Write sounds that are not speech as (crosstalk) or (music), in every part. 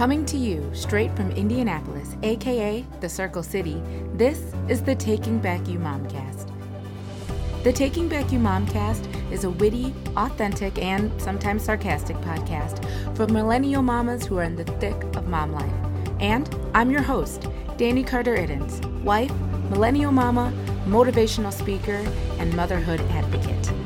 Coming to you straight from Indianapolis, aka the Circle City, this is the Taking Back You Momcast. The Taking Back You Momcast is a witty, authentic, and sometimes sarcastic podcast for millennial mamas who are in the thick of mom life. And I'm your host, Danny Carter Iddens, wife, millennial mama, motivational speaker, and motherhood advocate.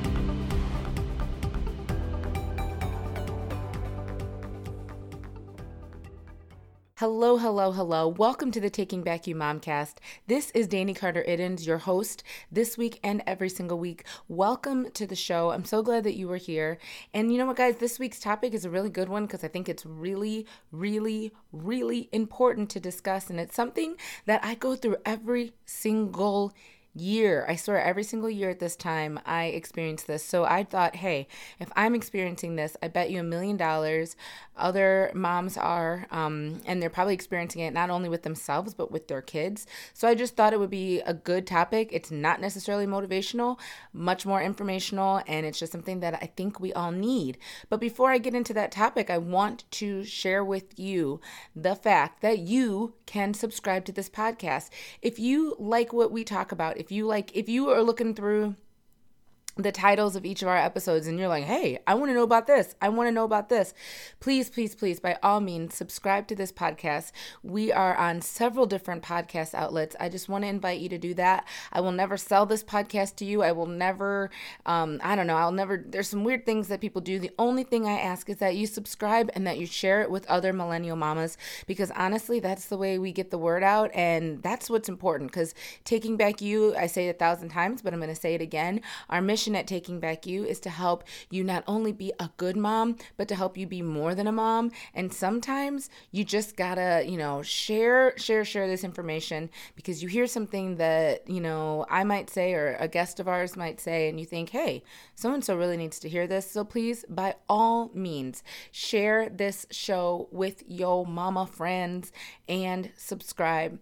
Hello, hello, hello. Welcome to the Taking Back You Momcast. This is Danny Carter Iddens, your host this week and every single week. Welcome to the show. I'm so glad that you were here. And you know what, guys? This week's topic is a really good one because I think it's really, really, really important to discuss. And it's something that I go through every single year. I swear, every single year at this time, I experience this. So I thought, hey, if I'm experiencing this, I bet you a million dollars other moms are, um, and they're probably experiencing it not only with themselves, but with their kids. So I just thought it would be a good topic. It's not necessarily motivational, much more informational, and it's just something that I think we all need. But before I get into that topic, I want to share with you the fact that you can subscribe to this podcast. If you like what we talk about, if you like, if you are looking through the titles of each of our episodes and you're like, hey, I want to know about this. I want to know about this. Please, please, please, by all means, subscribe to this podcast. We are on several different podcast outlets. I just want to invite you to do that. I will never sell this podcast to you. I will never, um, I don't know, I'll never, there's some weird things that people do. The only thing I ask is that you subscribe and that you share it with other millennial mamas because honestly, that's the way we get the word out. And that's what's important because taking back you, I say it a thousand times, but I'm going to say it again. Our mission mission at Taking Back You is to help you not only be a good mom, but to help you be more than a mom. And sometimes you just gotta, you know, share, share, share this information because you hear something that, you know, I might say or a guest of ours might say, and you think, hey, so and so really needs to hear this. So please, by all means, share this show with your mama friends and subscribe.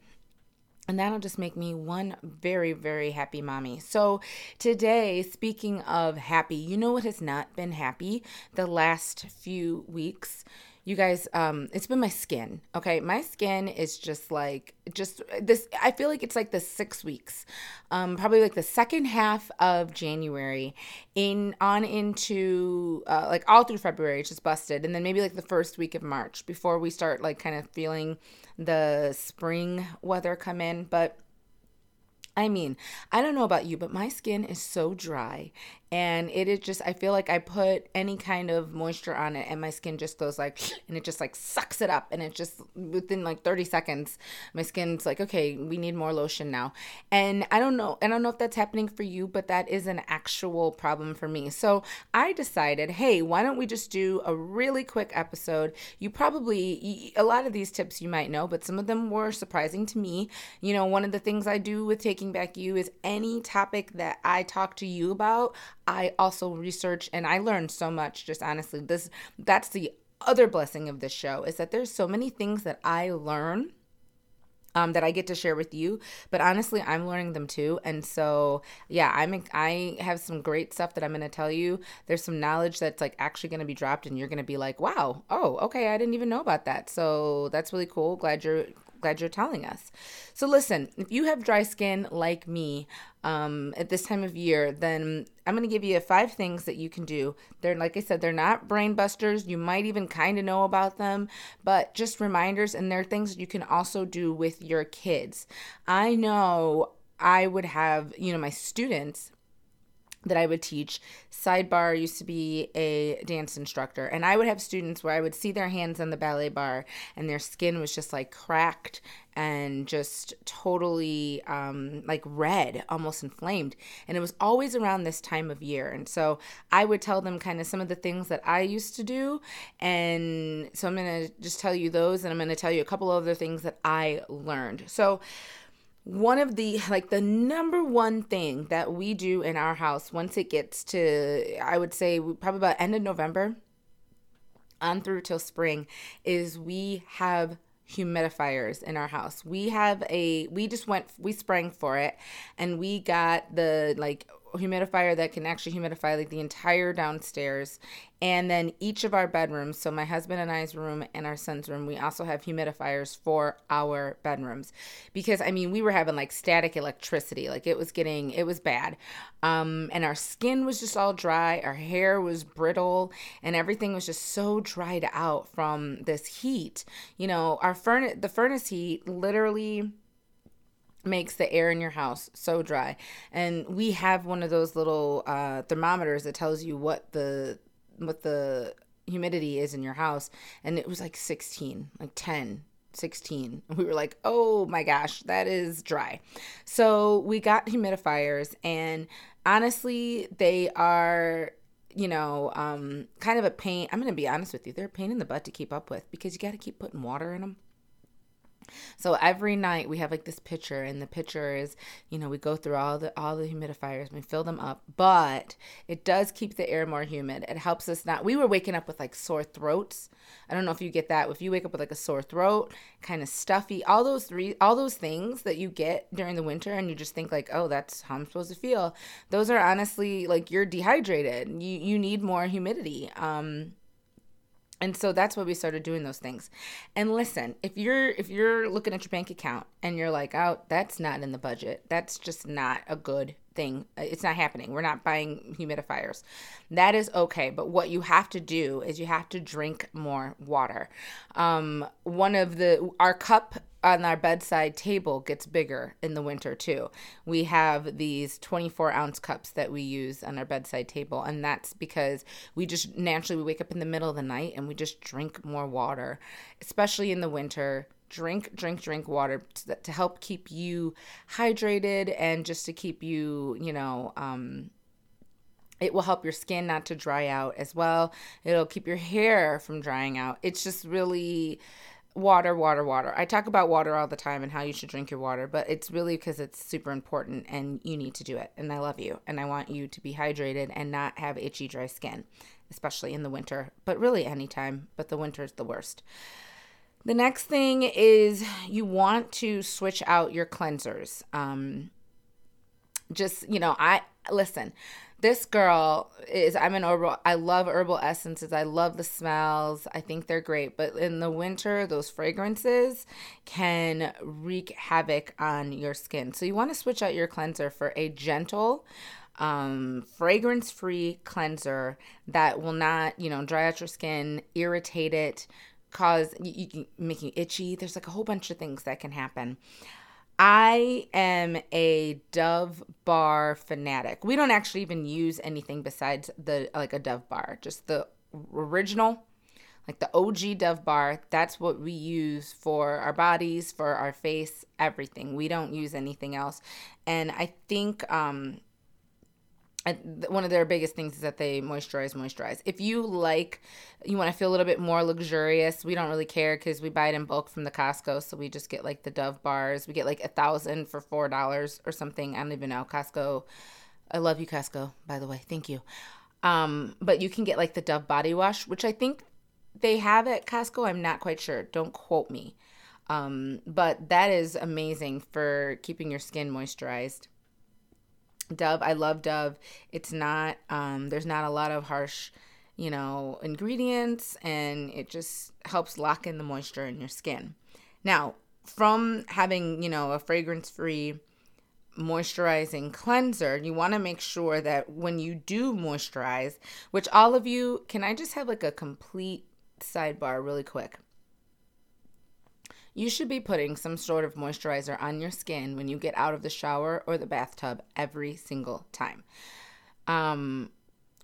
And that'll just make me one very, very happy mommy. So, today, speaking of happy, you know what has not been happy the last few weeks? You guys, um, it's been my skin. Okay. My skin is just like, just this, I feel like it's like the six weeks, um, probably like the second half of January in on into uh, like all through February, it's just busted. And then maybe like the first week of March before we start like kind of feeling the spring weather come in. But I mean, I don't know about you, but my skin is so dry and it is just i feel like i put any kind of moisture on it and my skin just goes like (sniffs) and it just like sucks it up. And it just within like 30 seconds my skin's like okay we need more lotion now. And i don't know i don't know if that's happening for you but that is an actual problem for me. So i decided hey why don't we just do a really quick episode? You probably a lot of these tips you might know but some of them were surprising to me. You know one of the things i do with taking back you is any topic that i talk to you about I also research and I learned so much just honestly. This that's the other blessing of this show is that there's so many things that I learn um, that I get to share with you. But honestly, I'm learning them too. And so, yeah, I'm I have some great stuff that I'm going to tell you. There's some knowledge that's like actually going to be dropped, and you're going to be like, "Wow, oh, okay, I didn't even know about that." So that's really cool. Glad you're glad you're telling us. So, listen, if you have dry skin like me um, at this time of year, then I'm going to give you five things that you can do. They're, like I said, they're not brain busters. You might even kind of know about them, but just reminders. And they're things you can also do with your kids. I know I would have, you know, my students that I would teach. Sidebar used to be a dance instructor, and I would have students where I would see their hands on the ballet bar and their skin was just like cracked and just totally um, like red, almost inflamed. And it was always around this time of year. And so I would tell them kind of some of the things that I used to do. And so I'm going to just tell you those, and I'm going to tell you a couple other things that I learned. So, one of the like the number one thing that we do in our house once it gets to i would say probably about end of november on through till spring is we have humidifiers in our house. We have a we just went we sprang for it and we got the like humidifier that can actually humidify like the entire downstairs and then each of our bedrooms. So my husband and i's room and our son's room we also have humidifiers for our bedrooms. Because i mean we were having like static electricity. Like it was getting it was bad. Um, and our skin was just all dry. Our hair was brittle. And everything was just so dried out from this heat. You know our furnace the furnace heat literally makes the air in your house so dry. And we have one of those little uh, thermometers that tells you what the what the humidity is in your house and it was like 16, like 10, 16. We were like, "Oh my gosh, that is dry." So, we got humidifiers and honestly, they are you know, um, kind of a pain. I'm going to be honest with you. They're a pain in the butt to keep up with because you got to keep putting water in them. So every night we have like this pitcher, and the pitcher is, you know, we go through all the all the humidifiers, and we fill them up, but it does keep the air more humid. It helps us not. We were waking up with like sore throats. I don't know if you get that. If you wake up with like a sore throat, kind of stuffy, all those three, all those things that you get during the winter, and you just think like, oh, that's how I'm supposed to feel. Those are honestly like you're dehydrated. You you need more humidity. Um, and so that's why we started doing those things. And listen if you're if you're looking at your bank account and you're like oh that's not in the budget. That's just not a good thing. It's not happening. We're not buying humidifiers. That is okay. But what you have to do is you have to drink more water. Um, one of the our cup on our bedside table gets bigger in the winter too. We have these 24 ounce cups that we use on our bedside table, and that's because we just naturally we wake up in the middle of the night and we just drink more water, especially in the winter. Drink, drink, drink water to, to help keep you hydrated and just to keep you, you know, um, it will help your skin not to dry out as well. It'll keep your hair from drying out. It's just really water, water, water. I talk about water all the time and how you should drink your water, but it's really because it's super important and you need to do it. And I love you and I want you to be hydrated and not have itchy, dry skin, especially in the winter, but really anytime, but the winter is the worst. The next thing is you want to switch out your cleansers. Um, just, you know, I listen this girl is i'm an herbal i love herbal essences. I love the smells. I think they're great. But in the winter those fragrances can wreak havoc on your skin. So you want to switch out your cleanser for a gentle um, fragrance free cleanser that will not you know dry out your skin irritate it cause you, you make you itchy. There's like a whole bunch of things that can happen I am a Dove bar fanatic. We don't actually even use anything besides the like a Dove bar, just the original, like the OG Dove bar. That's what we use for our bodies, for our face, everything. We don't use anything else. And I think um one of their biggest things is that they moisturize moisturize. If you like you want to feel a little bit more luxurious we don't really care because we buy it in bulk from the costco so we just get like the dove bars. We get like a thousand for four dollars or something. I don't even know. Costco i love you costco by the way. Thank you. Um but you can get like the dove body wash which i think they have at costco. I'm not quite sure. Don't quote me. Um but that is amazing for keeping your skin moisturized Dove, I love Dove. It's not um there's not a lot of harsh, you know, ingredients and it just helps lock in the moisture in your skin. Now, from having, you know, a fragrance-free moisturizing cleanser, you want to make sure that when you do moisturize, which all of you, can I just have like a complete sidebar really quick? You should be putting some sort of moisturizer on your skin when you get out of the shower or the bathtub every single time. Um,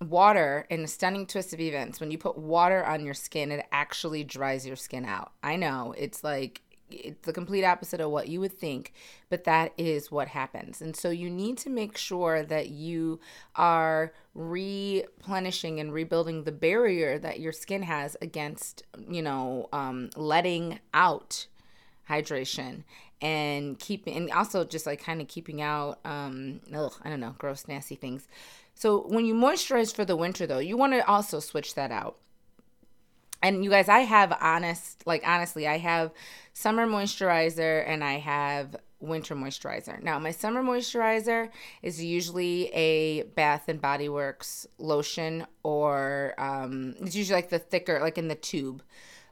water in a stunning twist of events when you put water on your skin it actually dries your skin out i know it's like it's the complete opposite of what you would think, but that is what happens. And so you need to make sure that you are replenishing and rebuilding the barrier that your skin has against, you know, um, letting out hydration and keeping and also just like kind of keeping out um ugh, I don't know, gross nasty things. So when you moisturize for the winter though, you want to also switch that out. And you guys, I have honest like honestly, I have summer moisturizer and I have winter moisturizer. Now, my summer moisturizer is usually a Bath and Body Works lotion, or um, it's usually like the thicker, like in the tube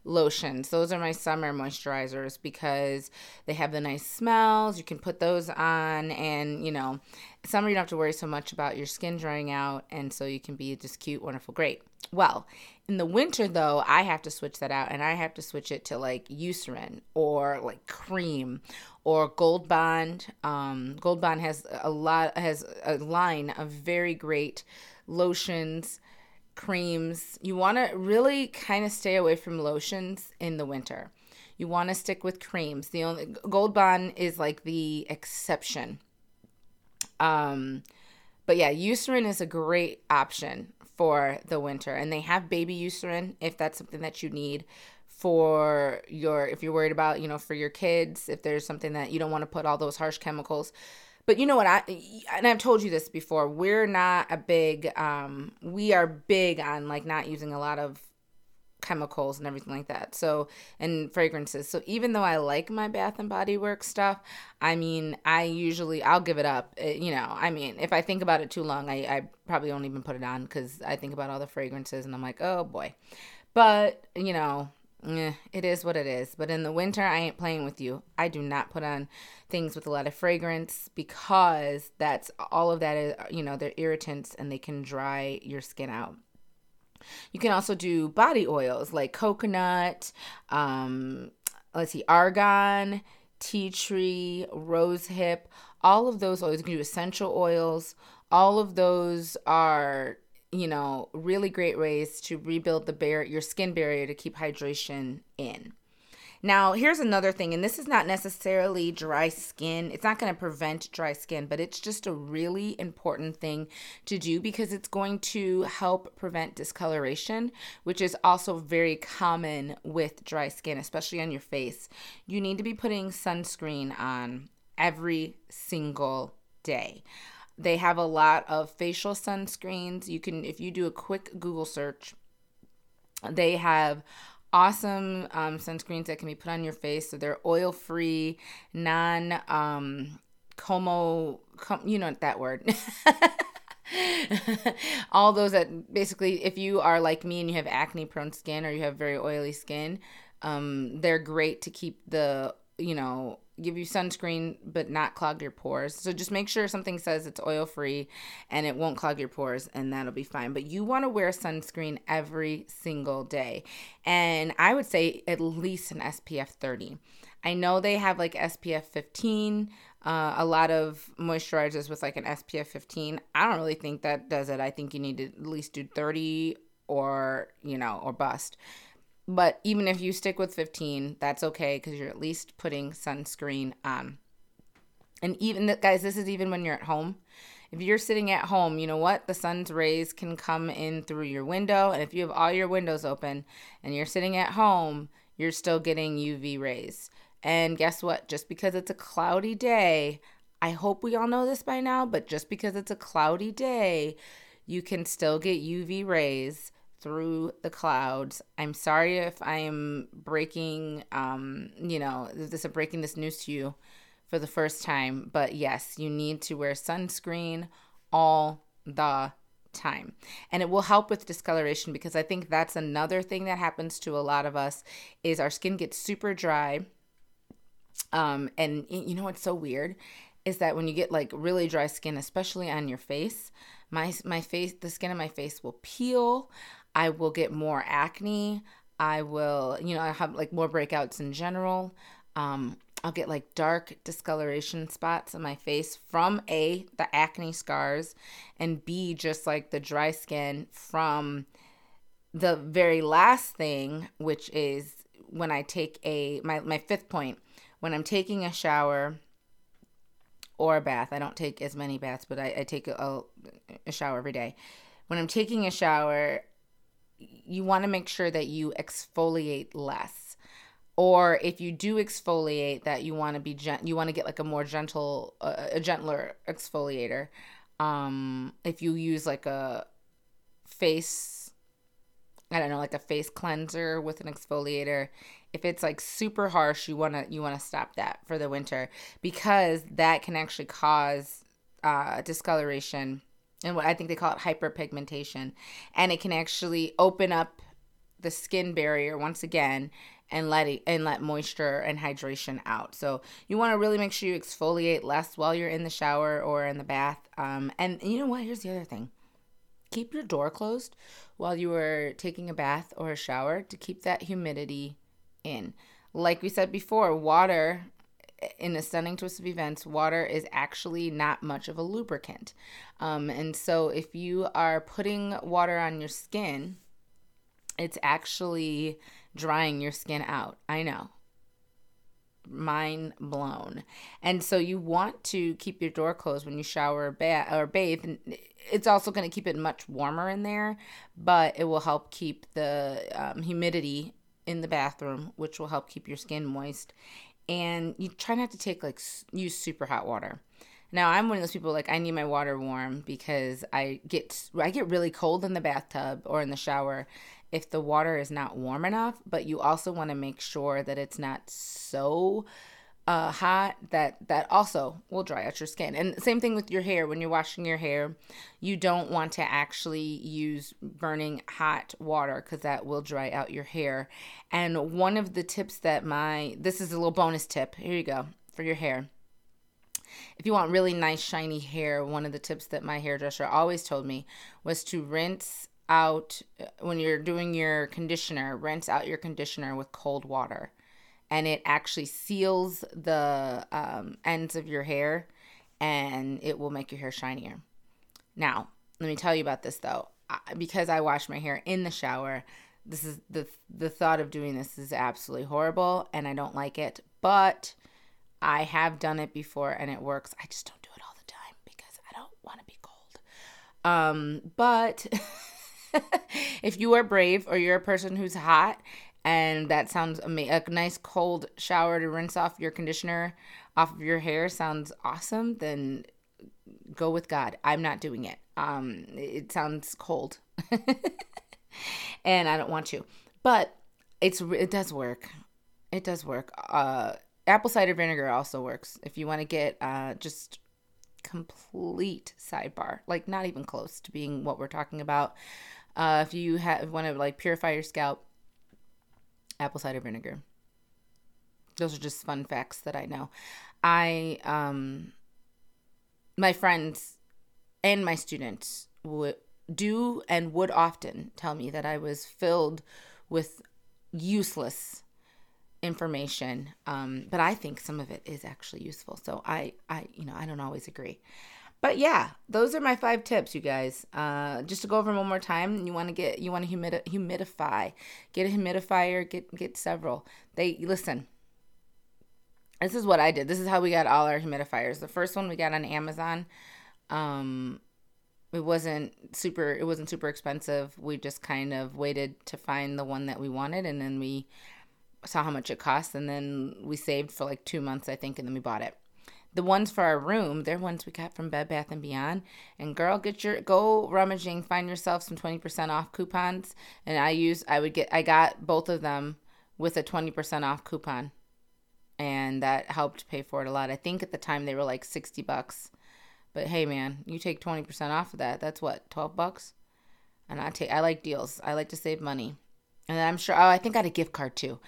lotions. Those are my summer moisturizers because they have the nice smells. You can put those on, and you know, summer you don't have to worry so much about your skin drying out, and so you can be just cute, wonderful, great. Well, in the winter though, I have to switch that out, and I have to switch it to like Eucerin or like cream or Gold Bond. Um, Gold Bond has a lot has a line of very great lotions creams. You want to really kind of stay away from lotions in the winter. You want to stick with creams. The only Gold Bond is like the exception. Um, but yeah, Eucerin is a great option for the winter, and they have baby Eucerin if that's something that you need for your if you're worried about you know for your kids if there's something that you don't want to put all those harsh chemicals but you know what? I and I've told you this before. We're not a big. Um, we are big on like not using a lot of chemicals and everything like that. So and fragrances. So even though I like my Bath and Body Works stuff, I mean, I usually I'll give it up. It, eh, you know, I mean, if I think about it too long, I I probably don't even put it on because I think about all the fragrances and I'm like, oh boy. But you know, eh, it is what it is. But in the winter, I ain't playing with you. I do not put on things with a lot of fragrance because that's all of that is, you know, they're irritants and they can dry your skin out. You can also do body oils like coconut, um, let's see, argan, tea tree, rose hip, all of those oils. You can do essential oils. All of those are you know, really great ways to rebuild the barrier, your skin barrier to keep hydration in. Now, here's another thing, and this is not necessarily dry skin. It's not going to prevent dry skin, but it's just a really important thing to do because it's going to help prevent discoloration, which is also very common with dry skin, especially on your face. You need to be putting sunscreen on every single day. They have a lot of facial sunscreens. You can, if you do a quick Google search, they have awesome um, sunscreens that can be put on your face. So they're oil free, non um, como, com, you know that word. (laughs) all those that basically if you are like me and you have acne prone skin or you have very oily skin um, they're great to keep the you know give you sunscreen but not clog your pores. So just make sure something says it's oil free and it won't clog your pores and that'll be fine. But you want to wear sunscreen every single day. And I would say at least an SPF 30. I know they have like SPF 15, uh, a lot of moisturizers with like an SPF 15. I don't really think that does it. I think you need to at least do 30 or, you know, or bust. But even if you stick with 15, that's okay because you're at least putting sunscreen on. And even, guys, this is even when you're at home. If you're sitting at home, you know what? The sun's rays can come in through your window. And if you have all your windows open and you're sitting at home, you're still getting UV rays. And guess what? Just because it's a cloudy day, I hope we all know this by now, but just because it's a cloudy day, you can still get UV rays through the clouds. I'm sorry if I'm breaking, um, you know, this is breaking this news to you for the first time, but yes, you need to wear sunscreen all the time. And it will help with discoloration because I think that's another thing that happens to a lot of us is our skin gets super dry. Um, and you know what's so weird is that when you get like really dry skin, especially on your face, my my face, the skin of my face will peel. I will get more acne. I will, you know, I have like more breakouts in general. Um, I'll get like dark discoloration spots on my face from A, the acne scars, and B, just like the dry skin from the very last thing, which is when I take a, my, my fifth point, when I'm taking a shower or a bath. I don't take as many baths, but I, I take a, a shower every day. When I'm taking a shower, you want to make sure that you exfoliate less or if you do exfoliate that you want to be gent you want to get like a more gentle uh, a gentler exfoliator um if you use like a face I don't know, like a face cleanser with an exfoliator. If it's like super harsh, you wanna you wanna stop that for the winter because that can actually cause uh, discoloration and what I think they call it hyperpigmentation, and it can actually open up the skin barrier once again and let it and let moisture and hydration out. So you want to really make sure you exfoliate less while you're in the shower or in the bath. Um, and you know what? Here's the other thing: keep your door closed while you are taking a bath or a shower to keep that humidity in. Like we said before, water in a stunning twist of events, water is actually not much of a lubricant. Um, and so if you are putting water on your skin, it's actually drying your skin out. I know. Mind blown. And so you want to keep your door closed when you shower or, ba- or bathe. It's also going to keep it much warmer in there, but it will help keep the um, humidity in the bathroom, which will help keep your skin moist. And you try not to take like use super hot water. Now I'm one of those people like I need my water warm because I get I get really cold in the bathtub or in the shower if the water is not warm enough, but you also want to make sure that it's not so uh, hot that that also will dry out your skin. And same thing with your hair. When you're washing your hair, you don't want to actually use burning hot water because that will dry out your hair. And one of the tips that my this is a little bonus tip. Here you go for your hair. If you want really nice shiny hair, one of the tips that my hairdresser always told me was to rinse out when you're doing your conditioner, rinse out your conditioner with cold water. And it actually seals the um, ends of your hair and it will make your hair shinier. Now, let me tell you about this though. Because I wash my hair in the shower, this is the the thought of doing this is absolutely horrible and I don't like it, but I have done it before and it works. I just don't do it all the time because I don't want to be cold. Um, but (laughs) if you are brave or you're a person who's hot and that sounds amazing, a nice cold shower to rinse off your conditioner off of your hair sounds awesome, then go with God. I'm not doing it. Um, it sounds cold, (laughs) and I don't want to, but it's it does work. It does work. Uh, apple cider vinegar also works if you want to get uh, just complete sidebar, like not even close to being what we're talking about. Uh, if you have want to like purify your scalp, apple cider vinegar. Those are just fun facts that I know. I um my friends and my students would do and would often tell me that I was filled with useless information um, but i think some of it is actually useful so i i you know i don't always agree but yeah, those are my five tips, you guys. Uh, just to go over one more time, you want to get you want to humidi- humidify, get a humidifier, get get several. They listen. This is what I did. This is how we got all our humidifiers. The first one we got on Amazon. Um, it wasn't super. It wasn't super expensive. We just kind of waited to find the one that we wanted, and then we saw how much it cost, and then we saved for like two months, I think, and then we bought it the ones for our room, they're ones we got from Bed Bath and Beyond. And girl, get your go rummaging, find yourself some 20% off coupons. And I use I would get I got both of them with a 20% off coupon. And that helped pay for it a lot. I think at the time they were like 60 bucks. But hey man, you take 20% off of that. That's what, 12 bucks? And I take I like deals. I like to save money. And I'm sure oh, I think I had a gift card too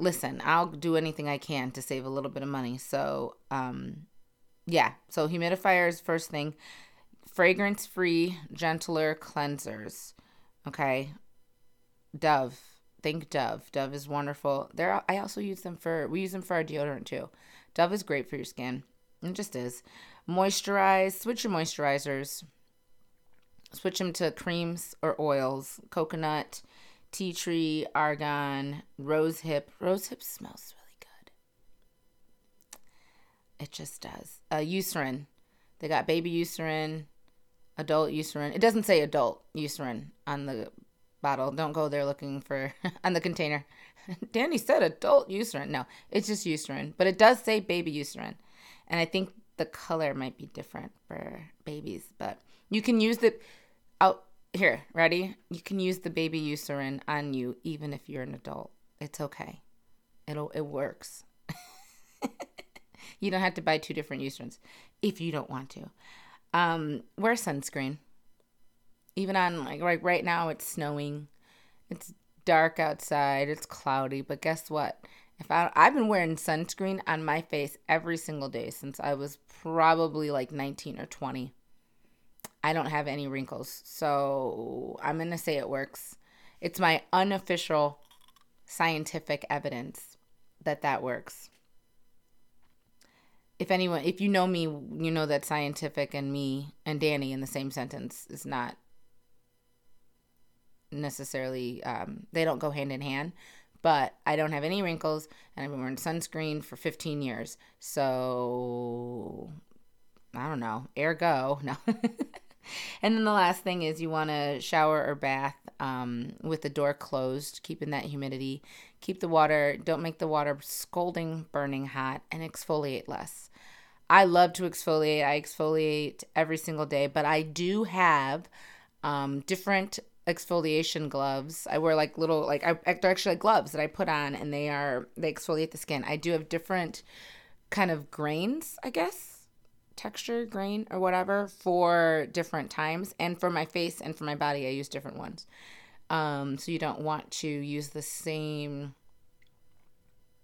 listen, I'll do anything I can to save a little bit of money. So, um, yeah. So humidifiers first thing. Fragrance free, gentler cleansers. Okay. Dove. Think Dove. Dove is wonderful. There I also use them for we use them for our deodorant too. Dove is great for your skin. It just is. Moisturize. Switch your moisturizers. Switch them to creams or oils. Coconut tea tree, argan, rose hip. Rose hip smells. It just does. Uh, Eucerin. They got baby Eucerin, adult Eucerin. It doesn't say adult Eucerin on the bottle. Don't go there looking for (laughs) on the container. (laughs) Danny said adult Eucerin. No, it's just Eucerin, but it does say baby Eucerin, and I think the color might be different for babies. But you can use the out here, ready? You can use the baby Eucerin on you even if you're an adult. It's okay. It'll it works. You don't have to buy two different Eucerins if you don't want to. Um, wear sunscreen. Even on like right right now it's snowing. It's dark outside. It's cloudy, but guess what? If I I've been wearing sunscreen on my face every single day since I was probably like 19 or 20. I don't have any wrinkles. So I'm to say it works. It's my unofficial scientific evidence that that works. If anyone, if you know me, you know that scientific and me and Danny in the same sentence is not necessarily, um, they don't go hand in hand. But I don't have any wrinkles and I've been wearing sunscreen for 15 years. So I don't know. Ergo, (laughs) no. and then the last thing is you want to shower or bath um, with the door closed, keeping that humidity. Keep the water, don't make the water scalding, burning hot, and exfoliate less. I love to exfoliate. I exfoliate every single day, but I do have um, different exfoliation gloves. I wear like little, like, I, they're actually like gloves that I put on and they are, they exfoliate the skin. I do have different kind of grains, I guess texture, grain, or whatever for different times. And for my face and for my body, I use different ones. Um, so you don't want to use the same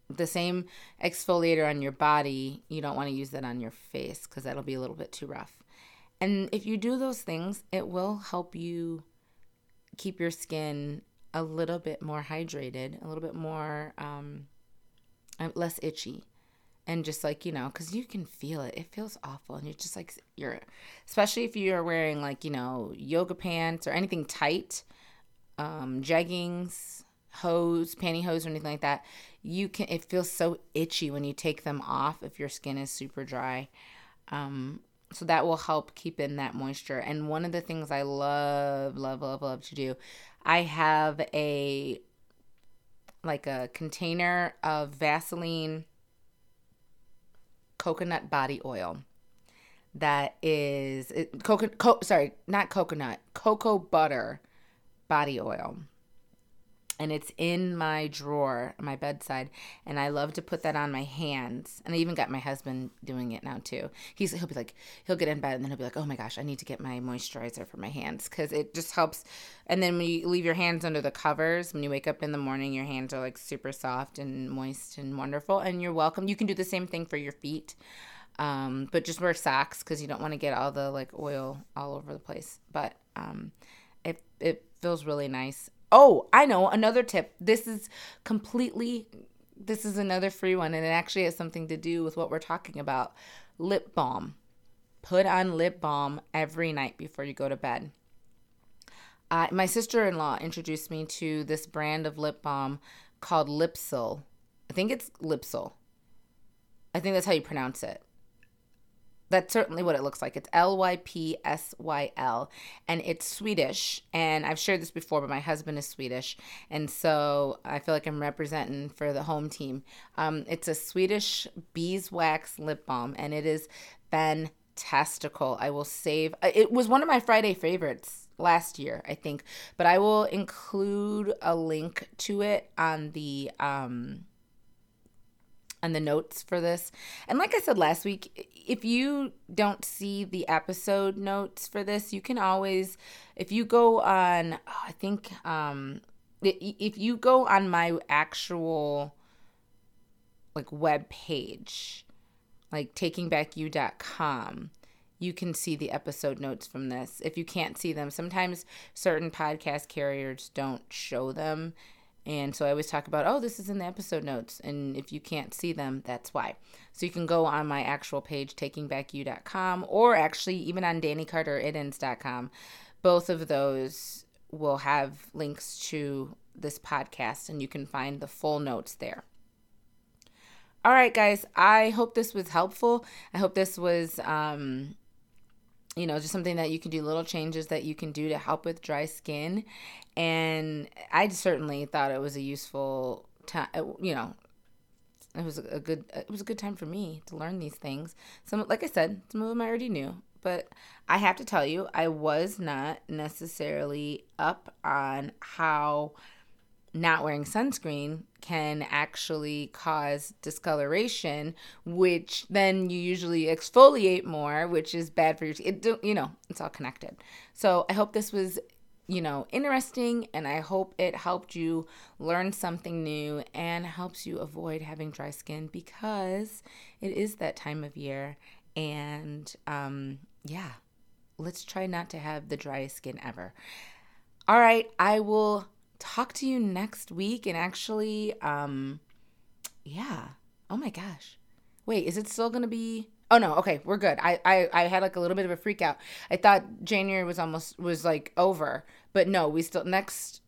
the same exfoliator on your body. You don't want to use that on your face because that'll be a little bit too rough. And if you do those things, it will help you keep your skin a little bit more hydrated, a little bit more um, less itchy and just like you know because you can feel it it feels awful and you're just like you're especially if you're wearing like you know yoga pants or anything tight um jeggings hose pantyhose or anything like that you can it feels so itchy when you take them off if your skin is super dry. Um so that will help keep in that moisture. And one of the things i love love love love to do i have a like a container of vaseline coconut body oil that is it, coconut co- sorry not coconut cocoa butter body oil and it's in my drawer my bedside and i love to put that on my hands. And i even got my husband doing it now too. He's he'll be like he'll get in bed and then he'll be like oh my gosh i need to get my moisturizer for my hands because it just helps. And then when you leave your hands under the covers when you wake up in the morning your hands are like super soft and moist and wonderful and you're welcome. You can do the same thing for your feet um, but just wear socks because you don't want to get all the like oil all over the place. But um, it, it feels really nice Oh, I know another tip. This is completely this is another free one and it actually has something to do with what we're talking about. Lip balm. Put on lip balm every night before you go to bed. Uh, my sister-in-law introduced me to this brand of lip balm called Lypsyl. I think it's Lypsyl. I think that's how you pronounce it that's certainly what it looks like. It's L Y P S Y L, and it's Swedish. And I've shared this before, but my husband is Swedish, and so I feel like I'm representing for the home team. Um, it's a Swedish beeswax lip balm, and it is fantastical. I will save. Uh, it was one of my Friday favorites last year, I think, but I will include a link to it on the um and the notes for this. And like I said last week, if you don't see the episode notes for this, you can always, if you go on, oh, I think, um, if you go on my actual like web page, like takingbackyou.com, you can see the episode notes from this. If you can't see them, sometimes certain podcast carriers don't show them and so I always talk about, oh, this is in the episode notes. And if you can't see them, that's why. So you can go on my actual page, takingbackyou.com, or actually even on dannycarteriddens.com. Both of those will have links to this podcast, and you can find the full notes there. All right, guys, I hope this was helpful. I hope this was um, you know, just something that you can do, little changes that you can do to help with dry skin. And I certainly thought it was a useful time, uh, you know, it was a good it was a good time for me to learn these things some like i said some of them i already knew but I have to tell you, I was not necessarily up on how not wearing sunscreen can actually cause discoloration, which then you usually exfoliate more, which is bad for your. It, you know, it's all connected. So I hope this was, you know, interesting, and I hope it helped you learn something new and helps you avoid having dry skin because it is that time of year. And um, yeah, let's try not to have the driest skin ever. All right, I will talk to you next week and actually um yeah. Oh my gosh. Wait is it still gonna be oh no okay we're good. I, I i had like a little bit of a freak out. I thought january was almost was like over but no we still next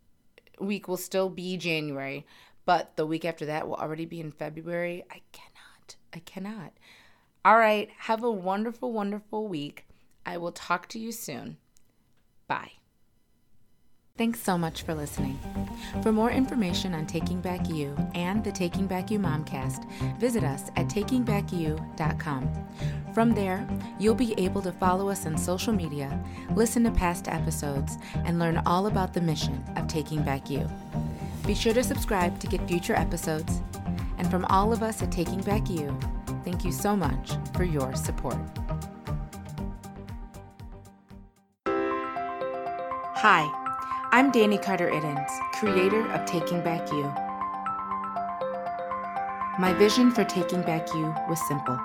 week will still be january but the week after that will already be in february. I cannot i cannot. All right have a wonderful wonderful week. I will talk to you soon. Bye Thanks so much for listening. For more information on Taking Back You and the Taking Back You Momcast, visit us at takingbackyou.com. From there, you'll be able to follow us on social media, listen to past episodes, and learn all about the mission of Taking Back You. Be sure to subscribe to get future episodes. And from all of us at Taking Back You, thank you so much for your support. Hi. I'm Danny Carter Iddens, creator of Taking Back You. My vision for Taking Back You was simple.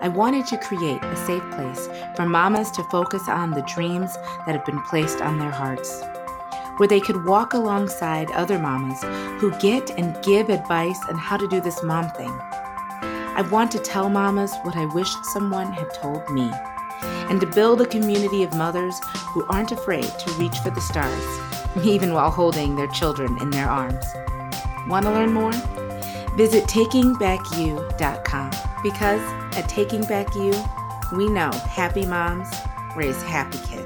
I wanted to create a safe place for mamas to focus on the dreams that have been placed on their hearts, where they could walk alongside other mamas who get and give advice on how to do this mom thing. I want to tell mamas what I wish someone had told me and to build a community of mothers who aren't afraid to reach for the stars, (laughs) even while holding their children in their arms. Want to learn more? Visit takingbackyou.com because at Taking Back You, we know happy moms raise happy kids.